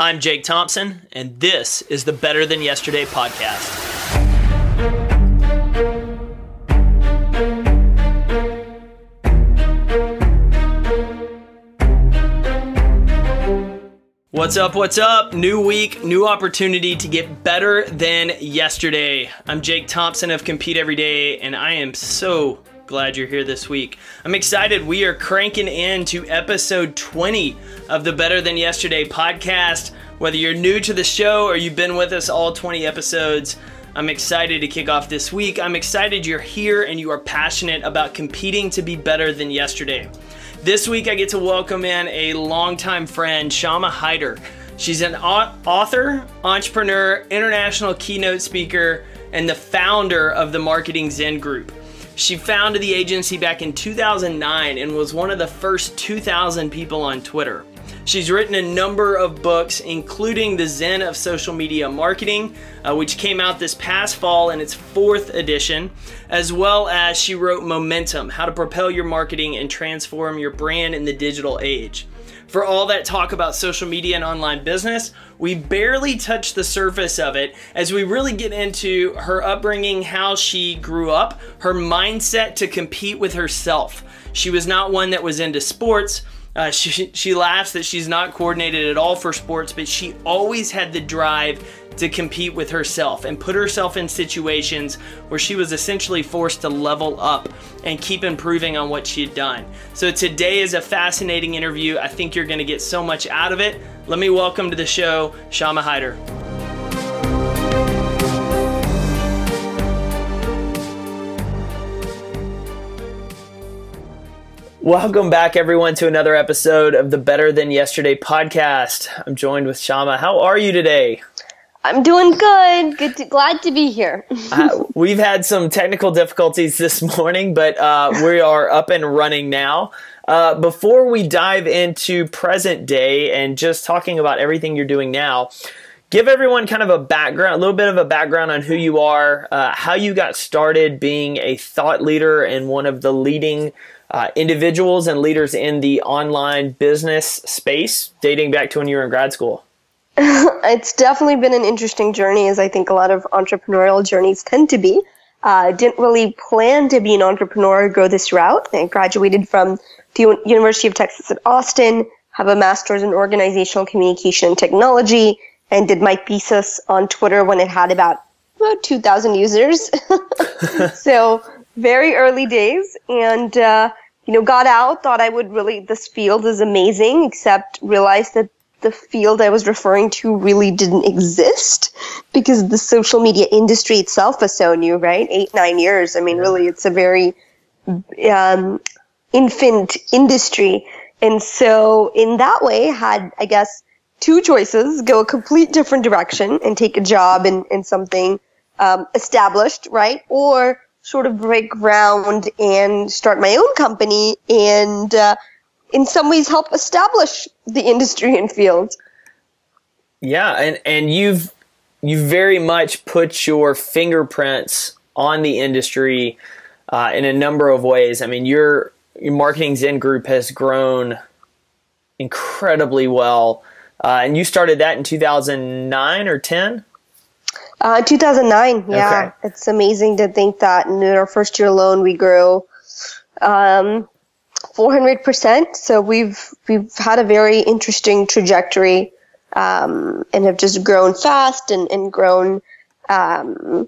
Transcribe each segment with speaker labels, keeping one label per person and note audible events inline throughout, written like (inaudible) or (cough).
Speaker 1: I'm Jake Thompson, and this is the Better Than Yesterday podcast. What's up? What's up? New week, new opportunity to get better than yesterday. I'm Jake Thompson of Compete Every Day, and I am so glad you're here this week. I'm excited. We are cranking into episode 20 of the Better Than Yesterday podcast. Whether you're new to the show or you've been with us all 20 episodes, I'm excited to kick off this week. I'm excited you're here and you are passionate about competing to be better than yesterday. This week, I get to welcome in a longtime friend, Shama Hyder. She's an author, entrepreneur, international keynote speaker, and the founder of the Marketing Zen Group. She founded the agency back in 2009 and was one of the first 2,000 people on Twitter. She's written a number of books, including The Zen of Social Media Marketing, uh, which came out this past fall in its fourth edition, as well as she wrote Momentum How to Propel Your Marketing and Transform Your Brand in the Digital Age. For all that talk about social media and online business, we barely touch the surface of it as we really get into her upbringing, how she grew up, her mindset to compete with herself. She was not one that was into sports uh, (laughs) she, she laughs that she's not coordinated at all for sports, but she always had the drive to compete with herself and put herself in situations where she was essentially forced to level up and keep improving on what she had done. So today is a fascinating interview. I think you're going to get so much out of it. Let me welcome to the show Shama Hyder. Welcome back, everyone, to another episode of the Better Than Yesterday podcast. I'm joined with Shama. How are you today?
Speaker 2: I'm doing good. Good, to, glad to be here. (laughs)
Speaker 1: uh, we've had some technical difficulties this (laughs) morning, but uh, we are up and running now. Uh, before we dive into present day and just talking about everything you're doing now, give everyone kind of a background, a little bit of a background on who you are, uh, how you got started being a thought leader and one of the leading uh, individuals and leaders in the online business space dating back to when you were in grad school? (laughs)
Speaker 2: it's definitely been an interesting journey, as I think a lot of entrepreneurial journeys tend to be. I uh, didn't really plan to be an entrepreneur or go this route. I graduated from the University of Texas at Austin, have a master's in organizational communication and technology, and did my thesis on Twitter when it had about, about 2,000 users. (laughs) so very early days and uh, you know got out thought i would really this field is amazing except realized that the field i was referring to really didn't exist because the social media industry itself is so new right? Eight nine years. I mean really it's a very um, infant industry. And so in that way had i guess two choices go a complete different direction and take a job in, in something um, established right? Or sort of break ground and start my own company and uh, in some ways help establish the industry and field.
Speaker 1: Yeah, and and you've you very much put your fingerprints on the industry uh, in a number of ways. I mean, your your marketing Zen group has grown incredibly well, uh, and you started that in 2009 or 10.
Speaker 2: Uh, 2009, yeah. Okay. It's amazing to think that in our first year alone, we grew um, 400%. So we've, we've had a very interesting trajectory um, and have just grown fast and, and grown, um,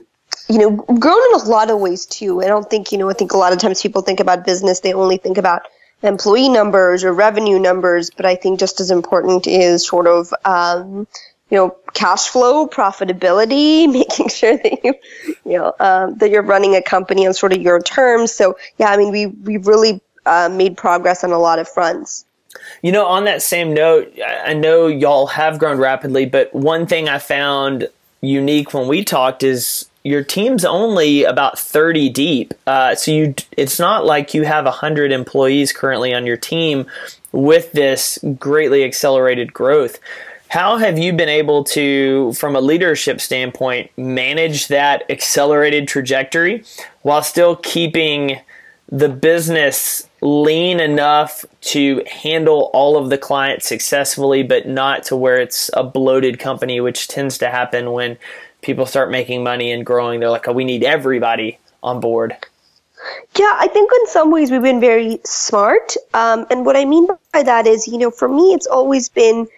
Speaker 2: you know, grown in a lot of ways too. I don't think, you know, I think a lot of times people think about business, they only think about employee numbers or revenue numbers, but I think just as important is sort of, um, you know, cash flow, profitability, (laughs) making sure that you, you know, um, that you're running a company on sort of your terms. So yeah, I mean, we we really uh, made progress on a lot of fronts.
Speaker 1: You know, on that same note, I know y'all have grown rapidly, but one thing I found unique when we talked is your team's only about 30 deep. Uh, so you, it's not like you have 100 employees currently on your team with this greatly accelerated growth. How have you been able to, from a leadership standpoint, manage that accelerated trajectory while still keeping the business lean enough to handle all of the clients successfully, but not to where it's a bloated company, which tends to happen when people start making money and growing. They're like, oh, we need everybody on board.
Speaker 2: Yeah, I think in some ways we've been very smart. Um, and what I mean by that is, you know, for me, it's always been,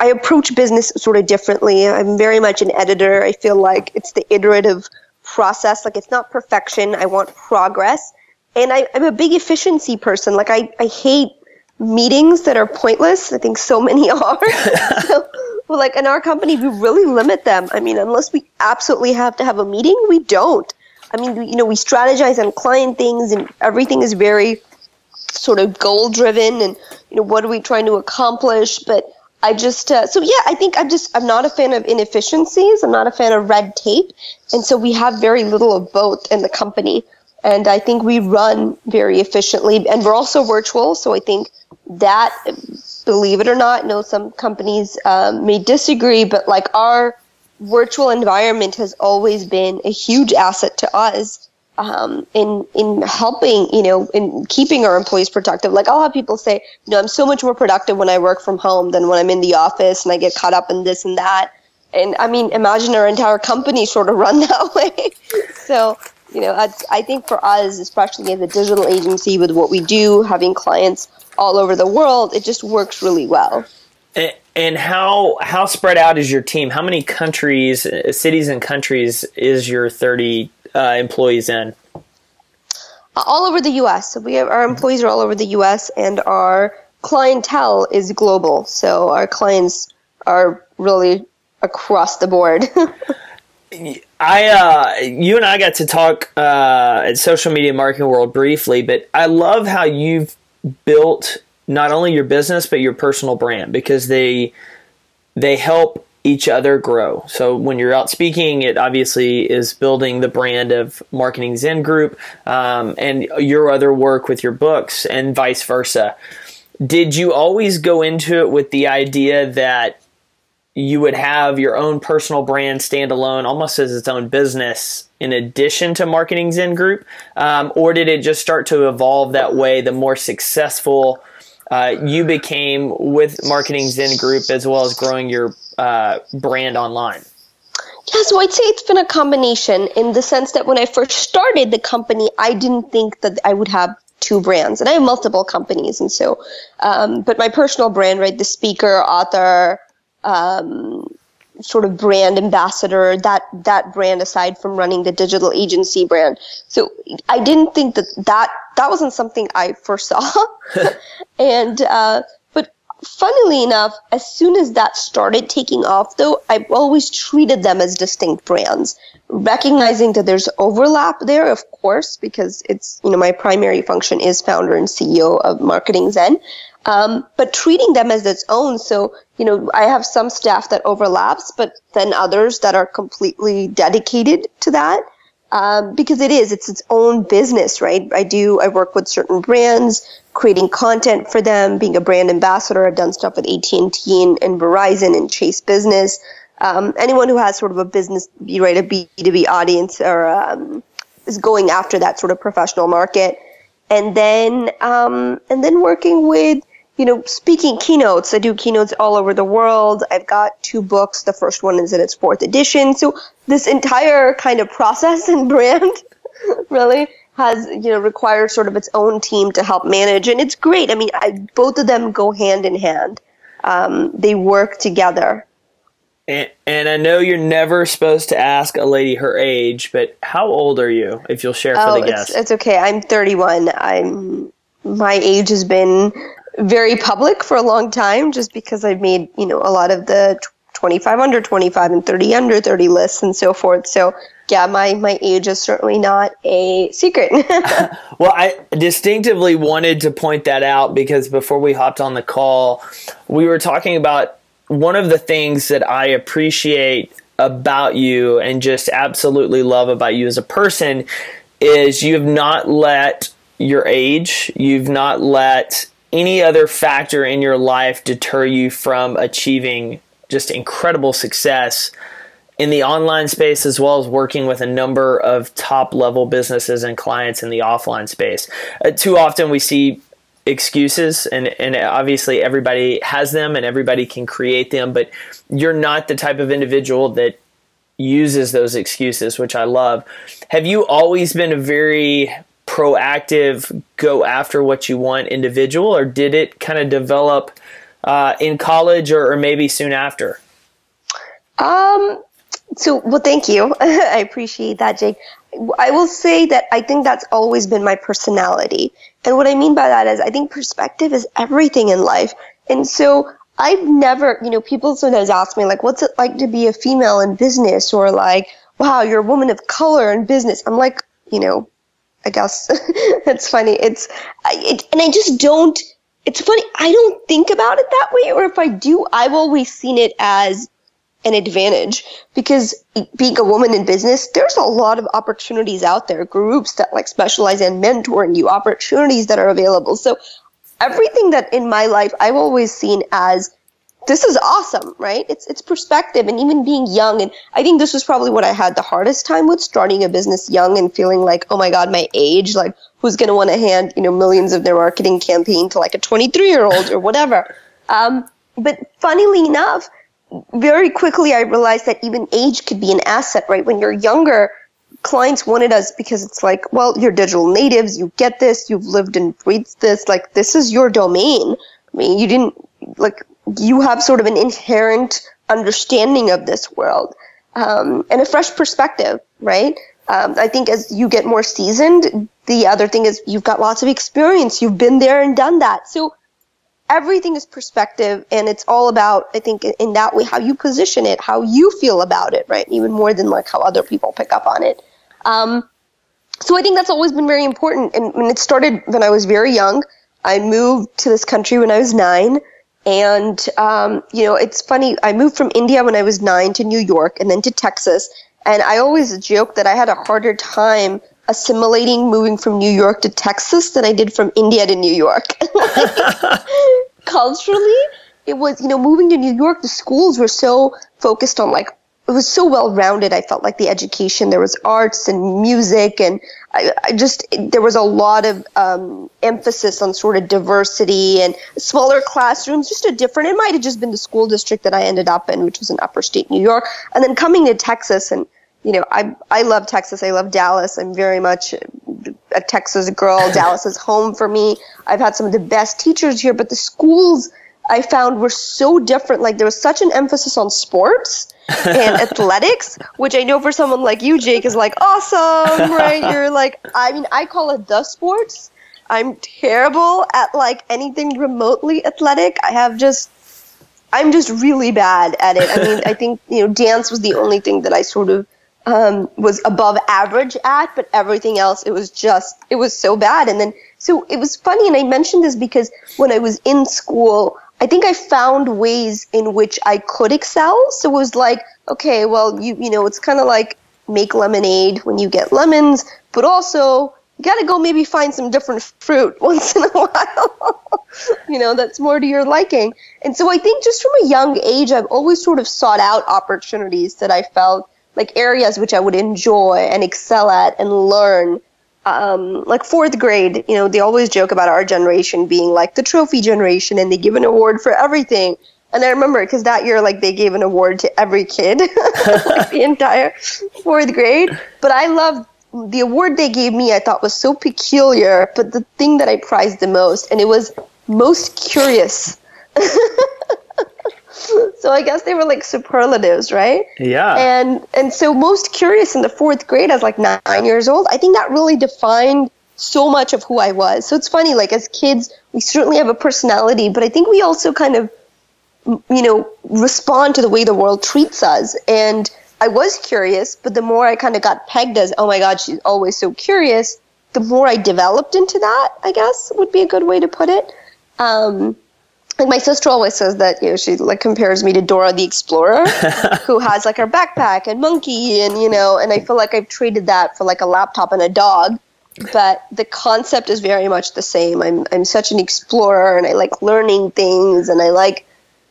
Speaker 2: I approach business sort of differently. I'm very much an editor. I feel like it's the iterative process. Like it's not perfection. I want progress. And I, am a big efficiency person. Like I, I hate meetings that are pointless. I think so many (laughs) are. so, well, like in our company, we really limit them. I mean, unless we absolutely have to have a meeting, we don't. I mean, you know, we strategize on client things and everything is very sort of goal driven and, you know, what are we trying to accomplish? But I just, uh, so yeah, I think I'm just, I'm not a fan of inefficiencies. I'm not a fan of red tape. And so we have very little of both in the company. And I think we run very efficiently and we're also virtual. So I think that, believe it or not, know some companies um, may disagree, but like our, virtual environment has always been a huge asset to us um, in in helping, you know, in keeping our employees productive. Like I'll have people say, you know, I'm so much more productive when I work from home than when I'm in the office, and I get caught up in this and that. And I mean, imagine our entire company sort of (laughs) run that way. so, you know, I, I think for us, especially as a digital agency with what we do, having clients all over the world, it just works really well.
Speaker 1: And how how spread out is your team? How many countries, uh, cities, and countries is your thirty uh, employees in?
Speaker 2: All over the U.S. So we have our employees are all over the U.S. and our clientele is global. So our clients are really across the board. (laughs)
Speaker 1: I uh, you and I got to talk uh, at social media marketing world briefly, but I love how you've built not only your business but your personal brand because they they help each other grow. So when you're out speaking, it obviously is building the brand of Marketing Zen Group um, and your other work with your books and vice versa. Did you always go into it with the idea that you would have your own personal brand standalone, almost as its own business, in addition to Marketing Zen Group? Um, or did it just start to evolve that way the more successful uh, you became with Marketing Zen Group as well as growing your uh, brand online?
Speaker 2: Yeah, so I'd say it's been a combination in the sense that when I first started the company, I didn't think that I would have two brands, and I have multiple companies, and so, um, but my personal brand, right, the speaker, author, um, sort of brand ambassador, that that brand aside from running the digital agency brand. So I didn't think that that that wasn't something I foresaw. (laughs) and uh, funnily enough, as soon as that started taking off, though, I've always treated them as distinct brands, recognizing that there's overlap there, of course, because it's you know my primary function is founder and CEO of Marketing Zen. Um, but treating them as its own. So, you know, I have some staff that overlaps, but then others that are completely dedicated to that. Um, because it is, it's its own business, right? I do, I work with certain brands, creating content for them, being a brand ambassador. I've done stuff with AT&T and, and Verizon and Chase Business. Um, anyone who has sort of a business, right, a B2B audience or, um, is going after that sort of professional market. And then, um, and then working with, you know, speaking keynotes, I do keynotes all over the world. I've got two books. The first one is in its fourth edition. So this entire kind of process and (laughs) brand really has, you know, required sort of its own team to help manage. And it's great. I mean, I, both of them go hand in hand. Um, they work together.
Speaker 1: And, and, I know you're never supposed to ask a lady her age, but how old are you, if you'll share for
Speaker 2: oh,
Speaker 1: the guests?
Speaker 2: It's, it's okay. I'm 31. I'm my age has been very public for a long time just because I've made, you know, a lot of the 25 under 25 and 30 under 30 lists and so forth. So yeah, my, my age is certainly not a secret. (laughs) (laughs)
Speaker 1: well, I distinctively wanted to point that out because before we hopped on the call, we were talking about one of the things that I appreciate about you and just absolutely love about you as a person is you have not let your age, you've not let any other factor in your life deter you from achieving just incredible success in the online space as well as working with a number of top level businesses and clients in the offline space. Uh, too often we see excuses and and obviously everybody has them and everybody can create them but you're not the type of individual that uses those excuses which I love have you always been a very proactive go after what you want individual or did it kind of develop uh, in college or, or maybe soon after
Speaker 2: um so well thank you (laughs) I appreciate that Jake I will say that I think that's always been my personality. And what I mean by that is I think perspective is everything in life. And so I've never, you know, people sometimes ask me like, what's it like to be a female in business or like, wow, you're a woman of color in business. I'm like, you know, I guess (laughs) it's funny. It's, it, and I just don't, it's funny. I don't think about it that way. Or if I do, I've always seen it as an advantage because being a woman in business, there's a lot of opportunities out there, groups that like specialize in mentoring you, opportunities that are available. So everything that in my life I've always seen as this is awesome, right? It's it's perspective and even being young and I think this was probably what I had the hardest time with starting a business young and feeling like, oh my god, my age, like who's going to want to hand, you know, millions of their marketing campaign to like a 23-year-old or whatever. Um, but funnily enough, very quickly I realized that even age could be an asset, right? When you're younger, clients wanted us because it's like, well, you're digital natives, you get this, you've lived and breathed this, like this is your domain. I mean, you didn't like you have sort of an inherent understanding of this world um, and a fresh perspective, right? Um, I think as you get more seasoned, the other thing is you've got lots of experience. You've been there and done that. So everything is perspective and it's all about i think in that way how you position it how you feel about it right even more than like how other people pick up on it um, so i think that's always been very important and, and it started when i was very young i moved to this country when i was nine and um, you know it's funny i moved from india when i was nine to new york and then to texas and i always joke that i had a harder time assimilating moving from New York to Texas than I did from India to New York. (laughs) Culturally, it was, you know, moving to New York, the schools were so focused on like, it was so well rounded. I felt like the education, there was arts and music, and I, I just, there was a lot of um, emphasis on sort of diversity and smaller classrooms, just a different, it might have just been the school district that I ended up in, which was in upper state New York. And then coming to Texas and, you know, I I love Texas. I love Dallas. I'm very much a Texas girl. Dallas is home for me. I've had some of the best teachers here, but the schools I found were so different. Like there was such an emphasis on sports and (laughs) athletics, which I know for someone like you, Jake, is like awesome, right? (laughs) You're like, I mean, I call it the sports. I'm terrible at like anything remotely athletic. I have just I'm just really bad at it. I mean, I (laughs) think, you know, dance was the only thing that I sort of um, was above average at, but everything else, it was just, it was so bad. And then, so it was funny, and I mentioned this because when I was in school, I think I found ways in which I could excel. So it was like, okay, well, you, you know, it's kind of like make lemonade when you get lemons, but also you got to go maybe find some different fruit (laughs) once in a while. (laughs) you know, that's more to your liking. And so I think just from a young age, I've always sort of sought out opportunities that I felt like areas which I would enjoy and excel at and learn. Um, like fourth grade, you know, they always joke about our generation being like the trophy generation and they give an award for everything. And I remember because that year, like they gave an award to every kid, (laughs) like the entire fourth grade. But I loved the award they gave me. I thought was so peculiar. But the thing that I prized the most, and it was most curious. (laughs) (laughs) so I guess they were like superlatives, right?
Speaker 1: Yeah.
Speaker 2: And and so most curious in the fourth grade, as like nine years old, I think that really defined so much of who I was. So it's funny, like as kids, we certainly have a personality, but I think we also kind of, you know, respond to the way the world treats us. And I was curious, but the more I kind of got pegged as, oh my God, she's always so curious, the more I developed into that, I guess would be a good way to put it. Um, like my sister always says that you know she like compares me to Dora the Explorer, (laughs) who has like her backpack and monkey and you know, and I feel like I've traded that for like a laptop and a dog, but the concept is very much the same. I'm I'm such an explorer and I like learning things and I like,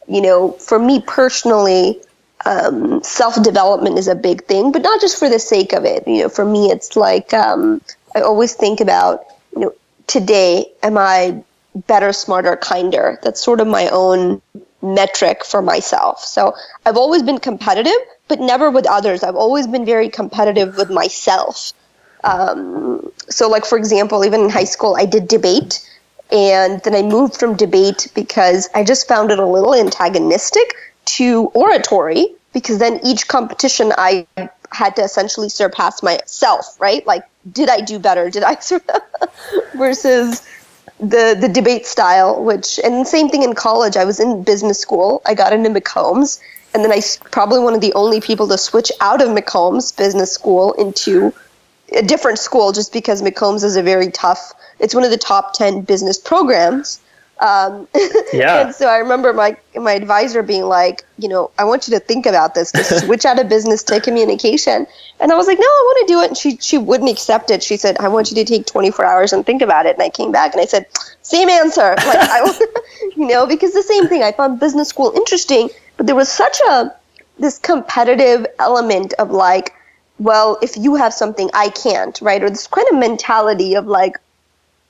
Speaker 2: you know, for me personally, um, self development is a big thing, but not just for the sake of it. You know, for me, it's like um, I always think about you know today, am I better, smarter, kinder. That's sort of my own metric for myself. So I've always been competitive, but never with others. I've always been very competitive with myself. Um, so, like, for example, even in high school, I did debate. And then I moved from debate because I just found it a little antagonistic to oratory because then each competition I had to essentially surpass myself, right? Like, did I do better? Did I (laughs) versus the the debate style, which and same thing in college. I was in business school. I got into McCombs, and then I probably one of the only people to switch out of McCombs business school into a different school just because McCombs is a very tough. It's one of the top ten business programs. Um, (laughs) yeah. and so I remember my my advisor being like, you know, I want you to think about this to switch out of business to communication. And I was like, no, I want to do it. And she she wouldn't accept it. She said, I want you to take 24 hours and think about it. And I came back and I said, same answer. (laughs) Like I, (laughs) you know, because the same thing. I found business school interesting, but there was such a this competitive element of like, well, if you have something I can't, right? Or this kind of mentality of like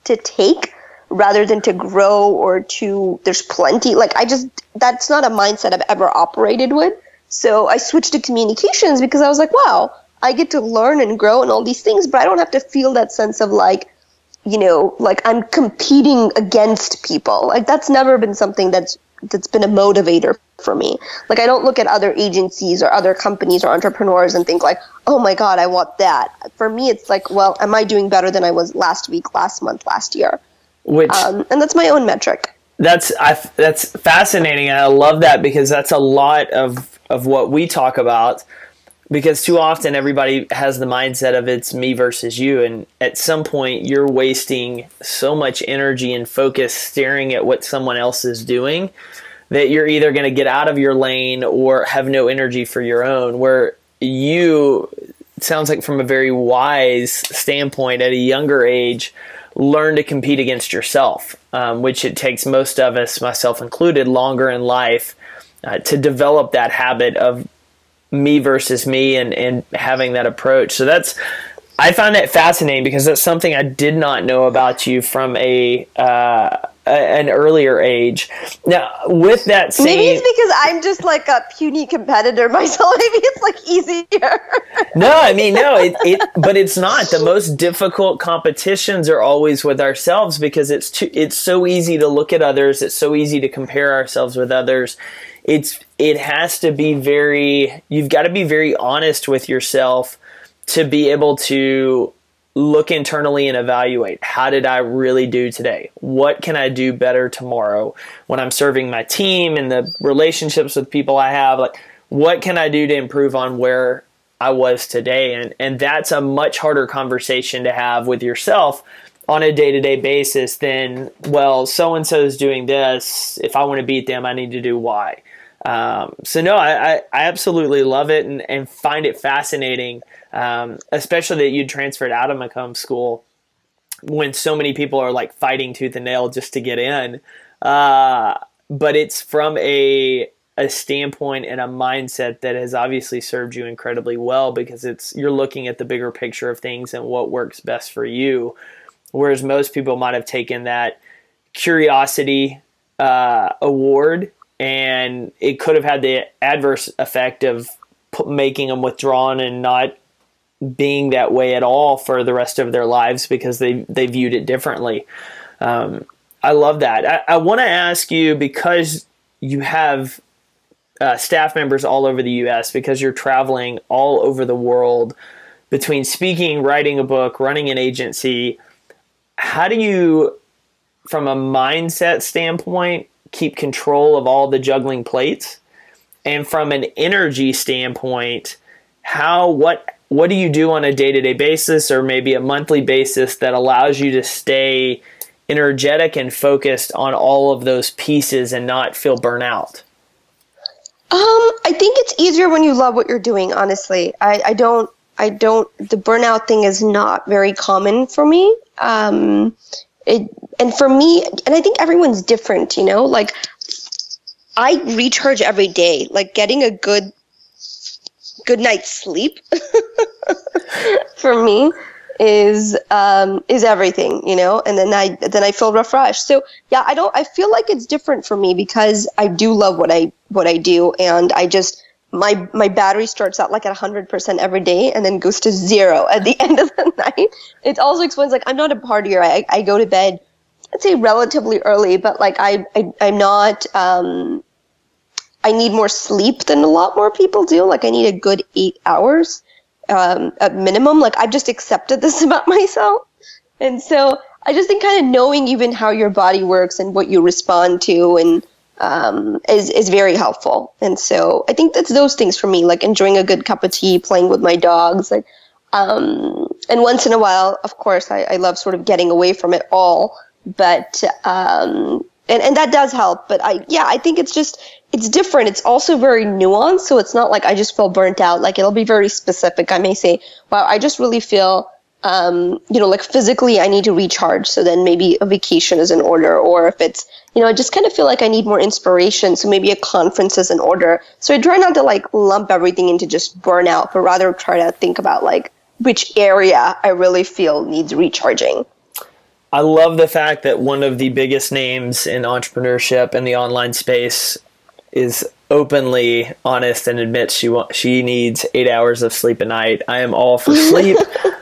Speaker 2: to take rather than to grow or to there's plenty like i just that's not a mindset i've ever operated with. So i switched to communications because i was like wow i get to learn and grow and all these things but i don't have to feel that sense of like you know like i'm competing against people. Like that's never been something that's that's been a motivator for me. Like i don't look at other agencies or other companies or entrepreneurs and think like oh my god i want that. For me it's like well am i doing better than i was last week last month last year which um, and that's my own metric.
Speaker 1: That's I, that's fascinating. I love that because that's a lot of of what we talk about. Because too often everybody has the mindset of it's me versus you, and at some point you're wasting so much energy and focus staring at what someone else is doing that you're either going to get out of your lane or have no energy for your own. Where you sounds like from a very wise standpoint at a younger age learn to compete against yourself, um, which it takes most of us, myself included, longer in life uh, to develop that habit of me versus me and, and having that approach. So that's, I find that fascinating because that's something I did not know about you from a, uh, an earlier age. Now, with that same,
Speaker 2: maybe it's because I'm just like a puny competitor (laughs) myself. (laughs) Maybe it's like easier.
Speaker 1: no, I mean no, it, it, but it's not. The most difficult competitions are always with ourselves because it's too, it's so easy to look at others. It's so easy to compare ourselves with others. It's it has to be very. You've got to be very honest with yourself to be able to look internally and evaluate how did I really do today? What can I do better tomorrow when I'm serving my team and the relationships with people I have? Like, what can I do to improve on where I was today? And, and that's a much harder conversation to have with yourself on a day to day basis than, well, so and so is doing this. If I want to beat them, I need to do Y. Um, so, no, I, I, I absolutely love it and, and find it fascinating um, especially that you transferred out of McCombs School when so many people are like fighting tooth and nail just to get in. Uh, but it's from a a standpoint and a mindset that has obviously served you incredibly well because it's you're looking at the bigger picture of things and what works best for you whereas most people might have taken that curiosity uh, award and it could have had the adverse effect of making them withdrawn and not being that way at all for the rest of their lives because they they viewed it differently. Um, I love that. I, I want to ask you because you have uh, staff members all over the U.S. because you're traveling all over the world between speaking, writing a book, running an agency. How do you, from a mindset standpoint, keep control of all the juggling plates? And from an energy standpoint, how what what do you do on a day to day basis or maybe a monthly basis that allows you to stay energetic and focused on all of those pieces and not feel burnout?
Speaker 2: Um, I think it's easier when you love what you're doing, honestly. I, I don't I don't the burnout thing is not very common for me. Um it and for me and I think everyone's different, you know, like I recharge every day. Like getting a good good night's sleep (laughs) for me is um, is everything, you know. And then I then I feel refreshed. So yeah, I don't. I feel like it's different for me because I do love what I what I do, and I just my my battery starts out like at 100% every day and then goes to zero at the (laughs) end of the night. It also explains like I'm not a partier. I, I go to bed, I'd say relatively early, but like I, I I'm not. Um, I need more sleep than a lot more people do. Like I need a good eight hours um, at minimum. Like I've just accepted this (laughs) about myself, and so I just think kind of knowing even how your body works and what you respond to and um, is is very helpful. And so I think that's those things for me, like enjoying a good cup of tea, playing with my dogs, like, um, and once in a while, of course, I, I love sort of getting away from it all. But um, and and that does help. But I yeah, I think it's just it's different. It's also very nuanced, so it's not like I just feel burnt out. Like it'll be very specific. I may say, "Wow, I just really feel." Um, you know, like physically, I need to recharge. So then maybe a vacation is in order, or if it's you know, I just kind of feel like I need more inspiration. So maybe a conference is in order. So I try not to like lump everything into just burnout, but rather try to think about like which area I really feel needs recharging.
Speaker 1: I love the fact that one of the biggest names in entrepreneurship in the online space is openly honest and admits she wa- she needs eight hours of sleep a night. I am all for (laughs) sleep.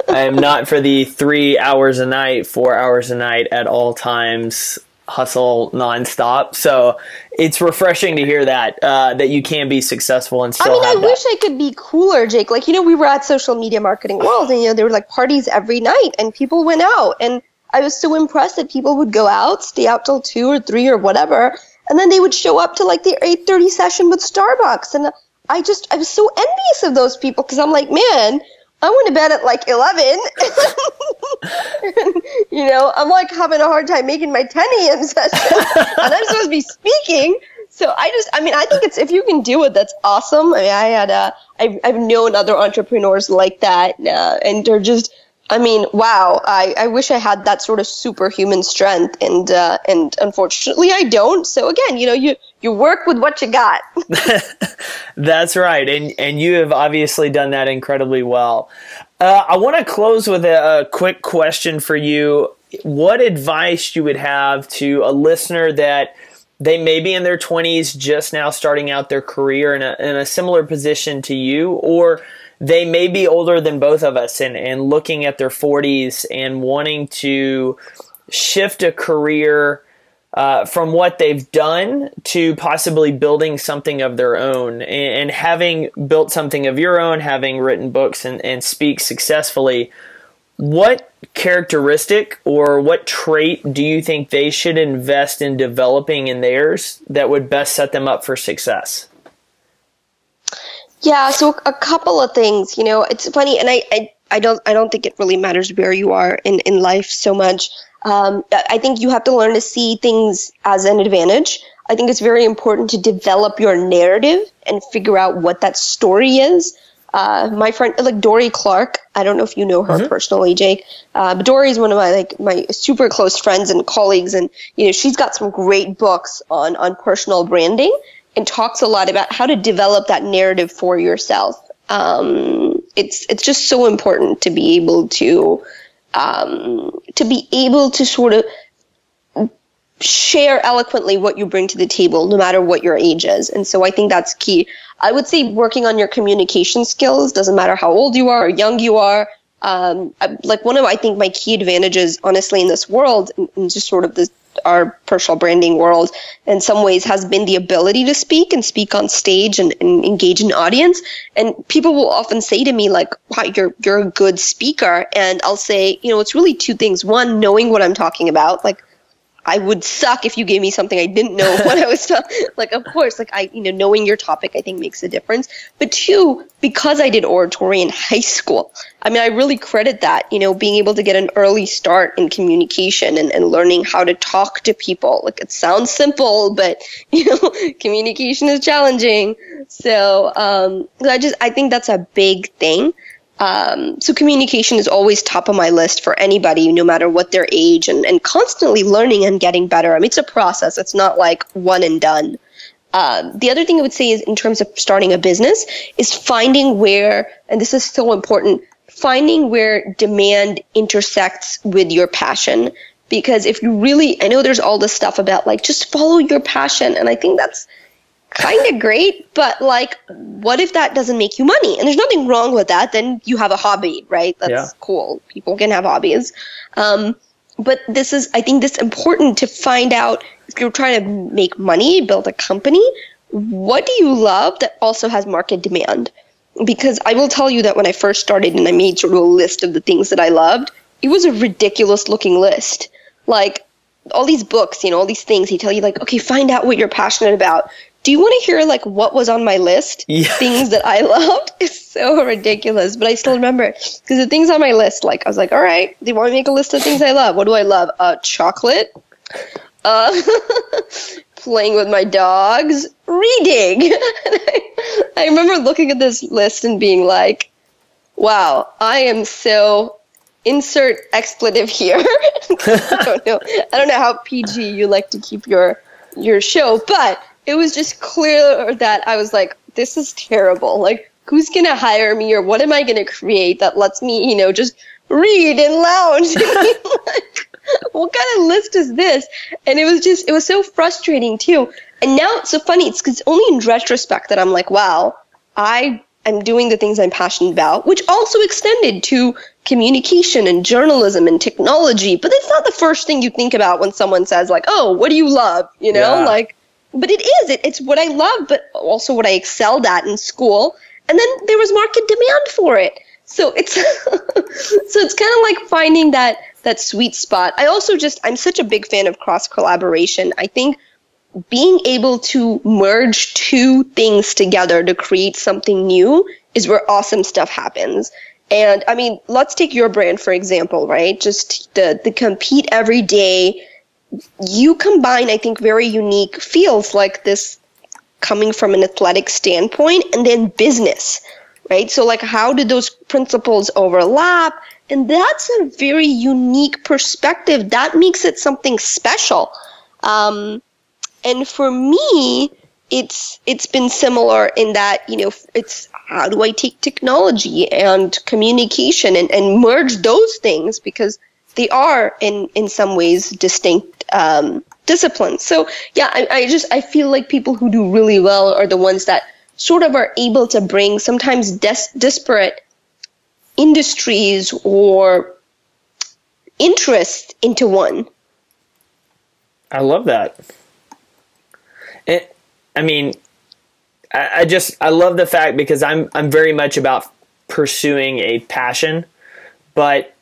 Speaker 1: I am not for the three hours a night, four hours a night at all times hustle nonstop. So it's refreshing to hear that uh, that you can be successful and still. I
Speaker 2: mean, I
Speaker 1: that.
Speaker 2: wish I could be cooler, Jake. Like you know, we were at Social Media Marketing World, and you know there were like parties every night, and people went out, and I was so impressed that people would go out, stay out till two or three or whatever, and then they would show up to like the eight thirty session with Starbucks, and I just I was so envious of those people because I'm like, man, I went to bed at like 11. (laughs) you know, I'm like having a hard time making my 10 a.m. (laughs) session. and I'm supposed to be speaking. So I just, I mean, I think it's, if you can do it, that's awesome. I mean, I had a, I've, I've known other entrepreneurs like that. Uh, and they're just, I mean, wow. I, I wish I had that sort of superhuman strength, and uh, and unfortunately, I don't. So again, you know, you you work with what you got. (laughs) (laughs)
Speaker 1: That's right, and and you have obviously done that incredibly well. Uh, I want to close with a, a quick question for you. What advice you would have to a listener that they may be in their 20s just now starting out their career in a, in a similar position to you or they may be older than both of us and, and looking at their 40s and wanting to shift a career uh, from what they've done to possibly building something of their own. And, and having built something of your own, having written books and, and speak successfully, what characteristic or what trait do you think they should invest in developing in theirs that would best set them up for success?
Speaker 2: Yeah, so a couple of things. You know, it's funny, and I, I, I don't, I don't think it really matters where you are in in life so much. Um, I think you have to learn to see things as an advantage. I think it's very important to develop your narrative and figure out what that story is. Uh, my friend, like Dorie Clark, I don't know if you know her mm-hmm. personally, Jake, uh, but Dorie is one of my like my super close friends and colleagues, and you know she's got some great books on on personal branding and talks a lot about how to develop that narrative for yourself. Um, it's it's just so important to be able to um, to be able to sort of share eloquently what you bring to the table, no matter what your age is. And so I think that's key. I would say working on your communication skills doesn't matter how old you are or young you are. Um, like one of I think my key advantages, honestly, in this world, and just sort of the our personal branding world in some ways has been the ability to speak and speak on stage and, and, engage an audience. And people will often say to me like, wow, you're, you're a good speaker. And I'll say, you know, it's really two things. One, knowing what I'm talking about. Like I would suck if you gave me something I didn't know what I was talking. (laughs) Like, of course, like I, you know, knowing your topic, I think makes a difference. But two, because I did oratory in high school, I mean, I really credit that, you know, being able to get an early start in communication and, and learning how to talk to people. Like, it sounds simple, but (laughs) you know, communication is challenging. So, um, I just, I think that's a big thing. Um, so communication is always top of my list for anybody, no matter what their age, and, and constantly learning and getting better. I mean, it's a process. It's not like one and done. Um, the other thing I would say is in terms of starting a business is finding where, and this is so important, finding where demand intersects with your passion. Because if you really, I know there's all this stuff about like just follow your passion, and I think that's kind of great, but like, what if that doesn't make you money? And there's nothing wrong with that. Then you have a hobby, right? That's
Speaker 1: Yeah.
Speaker 2: cool. People can have hobbies. Um, but this is, I think, this important to find out if you're trying to make money, build a company. What do you love that also has market demand? Because I will tell you that when I first started and I made sort of a list of the things that I loved, it was a ridiculous looking list. Like all these books, you know, all these things, he tell you like, okay, find out what you're passionate about. Do you want to hear like what was on my list? (laughs)
Speaker 1: Yeah.
Speaker 2: Things that I (laughs) loved. It's so ridiculous, but I still remember it because the things on my list, like I was like, all right, do you want to make a list of things I love? What do I love? Uh, chocolate, uh, (laughs) playing with my dogs, reading. I remember looking at this list and being like, wow, I am so insert expletive here. I don't know. I don't know how PG you like to keep your your show, but it was just clear that I was like, this is terrible. Like, who's gonna hire me, or what am I gonna create that lets me, you know, just read and lounge? (laughs) like, what kind of list is this? And it was just, it was so frustrating too. And now it's so funny. It's because only in retrospect that I'm like, wow, I am doing the things I'm passionate about, which also extended to communication and journalism and technology. But it's not the first thing you think about when someone says like, "Oh, what do you love?" You know,
Speaker 1: Yeah.
Speaker 2: like. But it is. It, it's what I love, but also what I excelled at in school. And then there was market demand for it. So it's (laughs) so it's kind of like finding that that sweet spot. I also just I'm such a big fan of cross collaboration. I think being able to merge two things together to create something new is where awesome stuff happens. And I mean, let's take your brand for example, right? Just the the compete every day. You combine, I think, very unique fields like this coming from an athletic standpoint and then business, right? So like how do those principles overlap? And that's a very unique perspective. That makes it something special. Um, and for me it's it's been similar in that you know it's how do i take technology and communication and, and merge those things because they are in in some ways distinct um, disciplines so yeah I, I just i feel like people who do really well are the ones that sort of are able to bring sometimes des- disparate industries or interests into one
Speaker 1: I love that. It, I mean, I, I just I love the fact because I'm I'm very much about pursuing a passion, but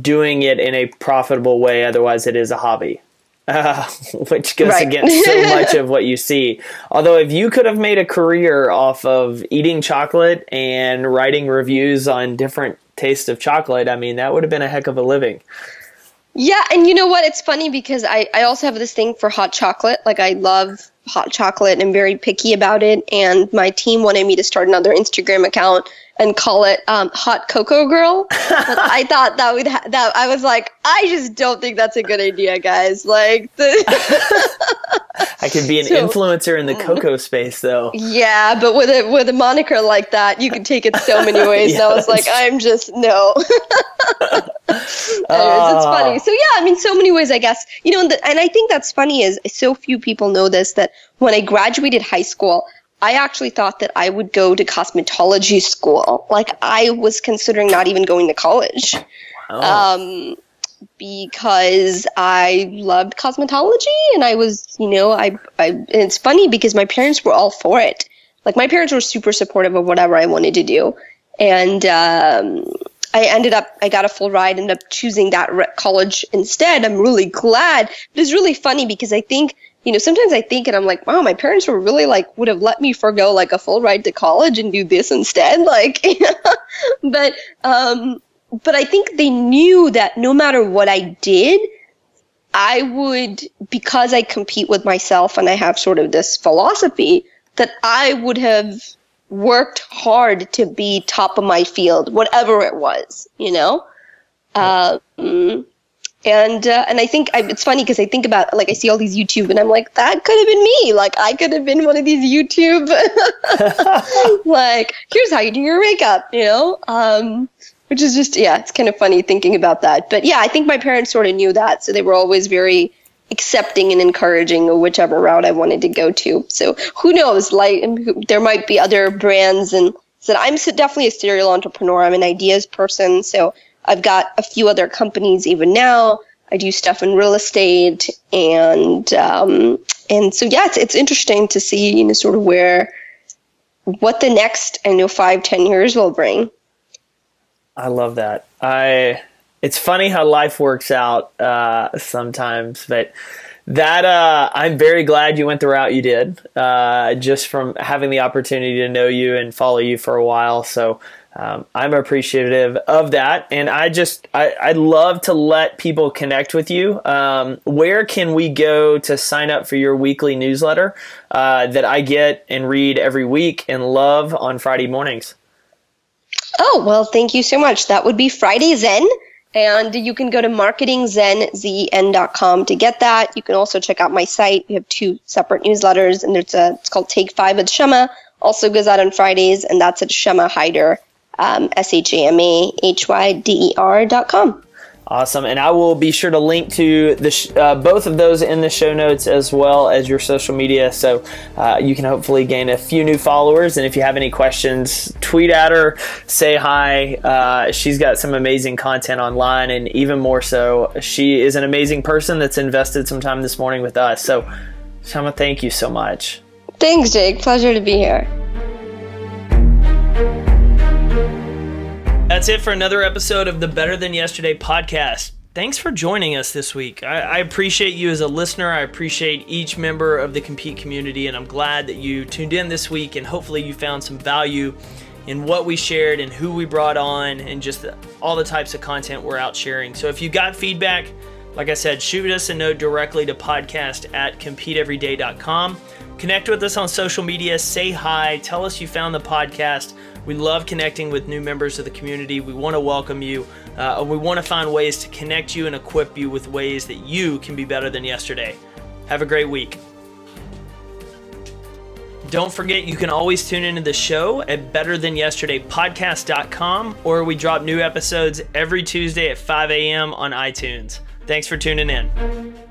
Speaker 1: doing it in a profitable way. Otherwise, it is a hobby. Uh, (laughs) which goes
Speaker 2: Right.
Speaker 1: against so (laughs) much of what you see. Although, if you could have made a career off of eating chocolate and writing reviews on different tastes of chocolate, I mean, that would have been a heck of a living.
Speaker 2: Yeah, and you know what? It's funny because I, I also have this thing for hot chocolate. Like, I love hot chocolate and I'm very picky about it. And my team wanted me to start another Instagram account and call it um, Hot Cocoa Girl. (laughs) but I thought that would, ha- that I was like, I just don't think that's a good idea, guys. Like, the. (laughs)
Speaker 1: I could be an
Speaker 2: So-
Speaker 1: influencer in the cocoa space, though.
Speaker 2: Yeah, but with a with a moniker like that, you could take it so many (laughs) ways. and I was like, I'm just no. (laughs) Anyways, it's
Speaker 1: Ah.
Speaker 2: funny. So yeah, I mean, so many ways, I guess. You know, and, the, and I think that's funny is so few people know this that when I graduated high school, I actually thought that I would go to cosmetology school. Like I was considering not even going to college um, because I loved cosmetology and I was, you know, I, I, and it's funny because my parents were all for it. Like my parents were super supportive of whatever I wanted to do. And, um, I ended up, I got a full ride, ended up choosing that re- college instead. I'm really glad. But it's really funny because I think, you know, sometimes I think and I'm like, wow, my parents were really like, would have let me forego like a full ride to college and do this instead. (laughs) Like, but, um, but I think they knew that no matter what I did, I would, because I compete with myself and I have sort of this philosophy, that I would have worked hard to be top of my field, whatever it was, you know? Um, and uh, and I think I, it's funny because I think about like I see all these YouTube and I'm like that could have been me like I could have been one of these YouTube (laughs) (laughs) like here's how you do your makeup you know um, which is just yeah, it's kind of funny thinking about that. But yeah, I think my parents sort of knew that, so they were always very accepting and encouraging whichever route I wanted to go to. So who knows? Like there might be other brands and so I'm definitely a serial entrepreneur. I'm an ideas person, so I've got a few other companies even now. I do stuff in real estate, and um, and so yeah, it's it's interesting to see you know sort of where what the next I know five ten years will bring.
Speaker 1: I love that. I it's funny how life works out uh, sometimes, but that uh, I'm very glad you went the route you did, uh, just from having the opportunity to know you and follow you for a while. So um, I'm appreciative of that, and I just I, I love to let people connect with you. Um, where can we go to sign up for your weekly newsletter uh, that I get and read every week and love on Friday mornings?
Speaker 2: Oh well, thank you so much. That would be Friday Zen. And you can go to marketingzenzen.com to get that. You can also check out my site. We have two separate newsletters, and there's a it's called Take Five with Shama. Also goes out on Fridays, and that's at Shama Hyder, um, S H A M A H Y D E R dot com.
Speaker 1: Awesome. And I will be sure to link to the sh- uh, both of those in the show notes as well as your social media. So uh, you can hopefully gain a few new followers. And if you have any questions, tweet at her, say hi. Uh, she's got some amazing content online. And even more so, she is an amazing person that's invested some time this morning with us. So, Shama, thank you so much.
Speaker 2: Thanks, Jake. Pleasure to be here.
Speaker 1: That's it for another episode of the Better Than Yesterday podcast. Thanks for joining us this week. I, I, appreciate you as a listener. I appreciate each member of the Compete community, and I'm glad that you tuned in this week and hopefully you found some value in what we shared and who we brought on and just the, all the types of content we're out sharing. So if you got feedback, like I said, shoot us a note directly to podcast at competeeveryday.com. Connect with us on social media, say hi, tell us you found the podcast we love connecting with new members of the community. We want to welcome you. Uh, we want to find ways to connect you and equip you with ways that you can be better than yesterday. Have a great week. Don't forget, you can always tune into the show at betterthanyesterdaypodcast.com or we drop new episodes every Tuesday at 5 a.m. on iTunes. Thanks for tuning in.